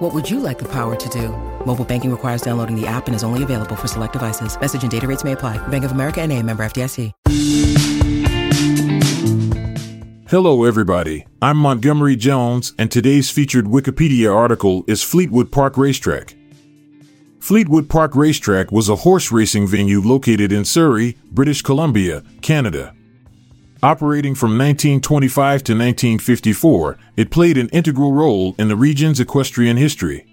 What would you like the power to do? Mobile banking requires downloading the app and is only available for select devices. Message and data rates may apply. Bank of America and a member FDIC. Hello, everybody. I'm Montgomery Jones, and today's featured Wikipedia article is Fleetwood Park Racetrack. Fleetwood Park Racetrack was a horse racing venue located in Surrey, British Columbia, Canada. Operating from 1925 to 1954, it played an integral role in the region's equestrian history.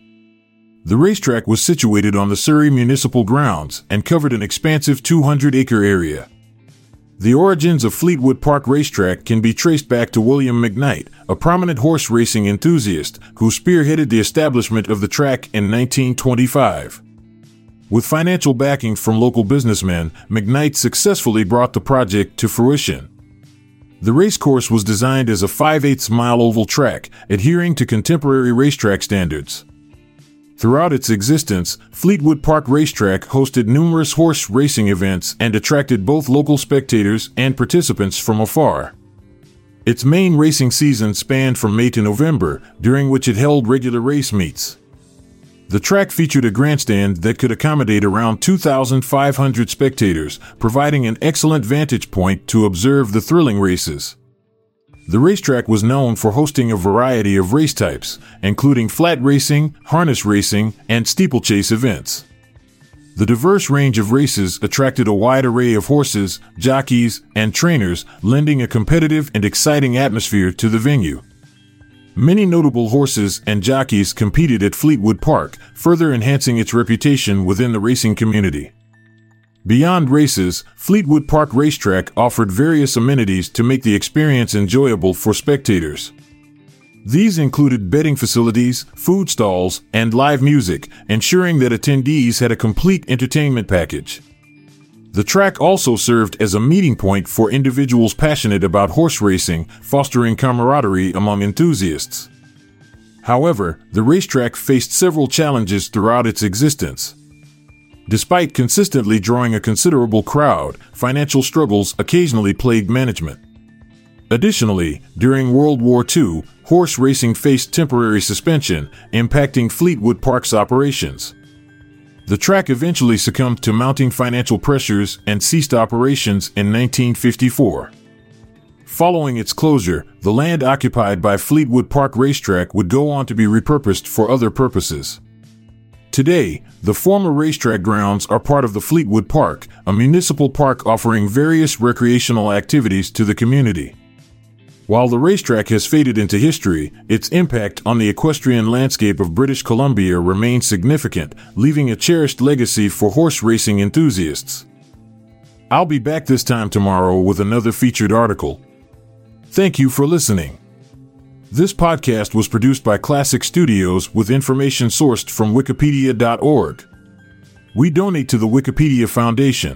The racetrack was situated on the Surrey municipal grounds and covered an expansive 200 acre area. The origins of Fleetwood Park Racetrack can be traced back to William McKnight, a prominent horse racing enthusiast who spearheaded the establishment of the track in 1925. With financial backing from local businessmen, McKnight successfully brought the project to fruition. The racecourse was designed as a 5 8 mile oval track, adhering to contemporary racetrack standards. Throughout its existence, Fleetwood Park Racetrack hosted numerous horse racing events and attracted both local spectators and participants from afar. Its main racing season spanned from May to November, during which it held regular race meets. The track featured a grandstand that could accommodate around 2,500 spectators, providing an excellent vantage point to observe the thrilling races. The racetrack was known for hosting a variety of race types, including flat racing, harness racing, and steeplechase events. The diverse range of races attracted a wide array of horses, jockeys, and trainers, lending a competitive and exciting atmosphere to the venue. Many notable horses and jockeys competed at Fleetwood Park, further enhancing its reputation within the racing community. Beyond races, Fleetwood Park Racetrack offered various amenities to make the experience enjoyable for spectators. These included betting facilities, food stalls, and live music, ensuring that attendees had a complete entertainment package. The track also served as a meeting point for individuals passionate about horse racing, fostering camaraderie among enthusiasts. However, the racetrack faced several challenges throughout its existence. Despite consistently drawing a considerable crowd, financial struggles occasionally plagued management. Additionally, during World War II, horse racing faced temporary suspension, impacting Fleetwood Park's operations. The track eventually succumbed to mounting financial pressures and ceased operations in 1954. Following its closure, the land occupied by Fleetwood Park Racetrack would go on to be repurposed for other purposes. Today, the former racetrack grounds are part of the Fleetwood Park, a municipal park offering various recreational activities to the community. While the racetrack has faded into history, its impact on the equestrian landscape of British Columbia remains significant, leaving a cherished legacy for horse racing enthusiasts. I'll be back this time tomorrow with another featured article. Thank you for listening. This podcast was produced by Klassic Studios with information sourced from Wikipedia.org. We donate to the Wikipedia Foundation,